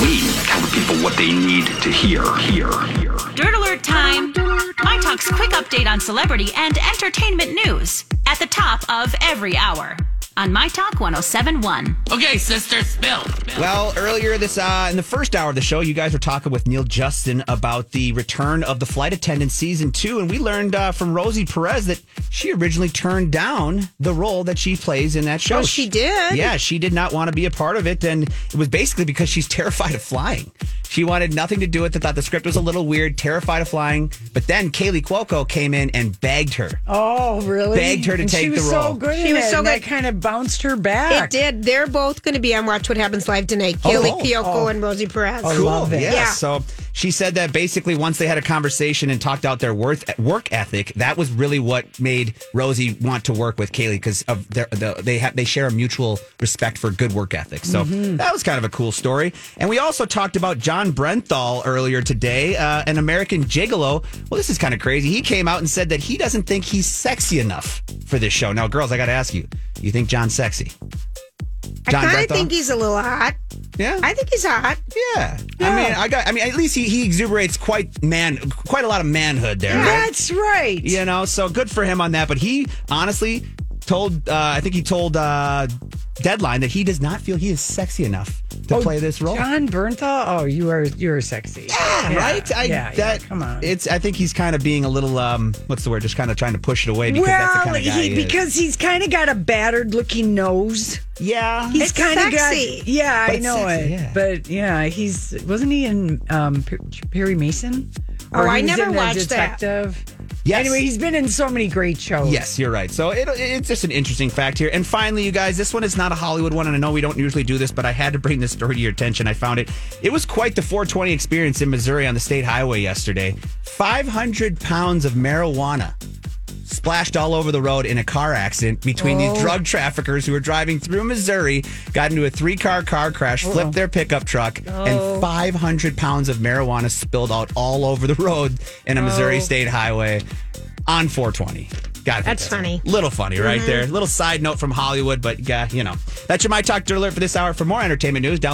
We tell the people what they need to hear. Hear. Hear. Dirt Alert time! My Talk's quick update on celebrity and entertainment news at the top of every hour on My Talk 1071. Okay, sister, spill. spill. Well, earlier this uh, in the first hour of the show, you guys were talking with Neal Justin about the return of the Flight Attendant season two, and we learned uh, from Rosie Perez that she originally turned down the role that she plays in that show. Oh, she did? Yeah, she did not want to be a part of it, and it was basically because she's terrified of flying. She wanted nothing to do with it. Thought the script was a little weird. Terrified of flying, but then Kaley Cuoco came in and begged her. Oh, really? Begged her to And take she the was role. so good. She was so good. That kind of bounced her back. It did. They're both going to be on Watch What Happens Live tonight. Kaley Oh, Cuoco oh. and Rosie Perez. Oh, Cool. love it. Yeah. Yeah. So she said that basically once they had a conversation and talked out their worth work ethic, that was really what made Rosie want to work with Kaley because of their the, they have they share a mutual respect for good work ethic. So Mm-hmm. that was kind of a cool story. And we also talked about Jon Bernthal earlier today, uh, an American gigolo. Well, this is kind of crazy. He came out and said that he doesn't think he's sexy enough for this show. Now, girls, I got to ask you, you think Jon's sexy? I kind of think he's a little hot. Yeah. I think he's hot. Yeah. I mean, I got. I mean, at least he, he exuberates quite man, quite a lot of manhood there. right? That's right. You know, so good for him on that. But he honestly told, uh, I think he told uh, Deadline that he does not feel he is sexy enough to Oh, play this role. Jon Bernthal. Oh, you are you are sexy. yeah, right? I, yeah, yeah, come on. It's. I think he's kind of being a little. Um, what's the word? Just kind of trying to push it away because well, that's the kind of guy he, he, is. because he's kind of got a battered looking nose. yeah, He's kind of got. sexy. Yeah, But I know sexy, it. yeah. But yeah, he's wasn't he in um, Perry Mason? Oh, I never in The watched that. Yes. Anyway, he's been in so many great shows. Yes, you're right. So it, it's just an interesting fact here. And finally, you guys, this one is not a Hollywood one, and I know we don't usually do this, but I had to bring this story to your attention. I found it. It was quite the 420 experience in Missouri on the state highway yesterday. 500 pounds of marijuana splashed all over the road in a car accident between these oh. drug traffickers who were driving through Missouri, got into a three car car crash, flipped their pickup truck, and 500 pounds of marijuana spilled out all over the road in a Missouri oh. state highway on 420. Got That's funny. Little funny right mm-hmm. there. Little side note from Hollywood, but yeah, you know. That's your My Talk Dirt Alert for this hour. For more entertainment news, down